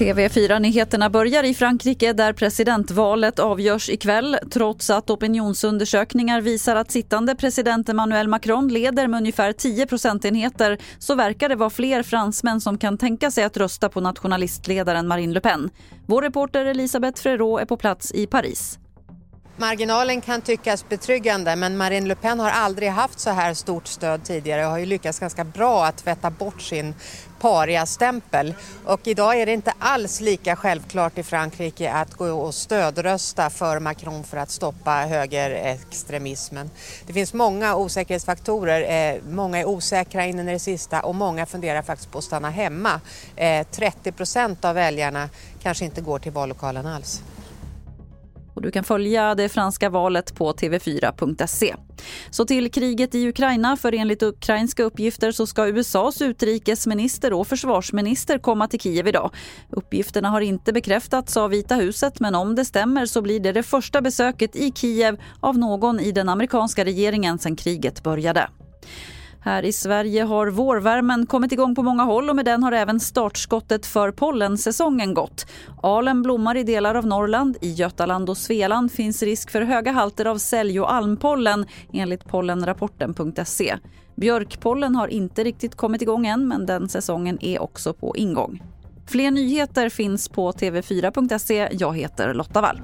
TV4-nyheterna börjar i Frankrike där presidentvalet avgörs ikväll. Trots att opinionsundersökningar visar att sittande president Emmanuel Macron leder med ungefär 10 procentenheter så verkar det vara fler fransmän som kan tänka sig att rösta på nationalistledaren Marine Le Pen. Vår reporter Elisabeth Frerot är på plats i Paris. Marginalen kan tyckas betryggande men Marine Le Pen har aldrig haft så här stort stöd tidigare och har ju lyckats ganska bra att tvätta bort sin paria-stämpel. Och idag är det inte alls lika självklart i Frankrike att gå och stödrösta för Macron för att stoppa högerextremismen. Det finns många osäkerhetsfaktorer. Eh, många är osäkra in i det sista och många funderar faktiskt på att stanna hemma. Eh, 30 procent av väljarna kanske inte går till vallokalen alls. Och du kan följa det franska valet på tv4.se. Så till kriget i Ukraina, för enligt ukrainska uppgifter så ska USAs utrikesminister och försvarsminister komma till Kiev idag. Uppgifterna har inte bekräftats av Vita huset men om det stämmer så blir det det första besöket i Kiev av någon i den amerikanska regeringen sedan kriget började. Här i Sverige har vårvärmen kommit igång på många håll och med den har även startskottet för pollensäsongen gått. Alen blommar i delar av Norrland. I Götaland och Svealand finns risk för höga halter av sälj och almpollen enligt pollenrapporten.se. Björkpollen har inte riktigt kommit igång än men den säsongen är också på ingång. Fler nyheter finns på tv4.se. Jag heter Lotta Wall.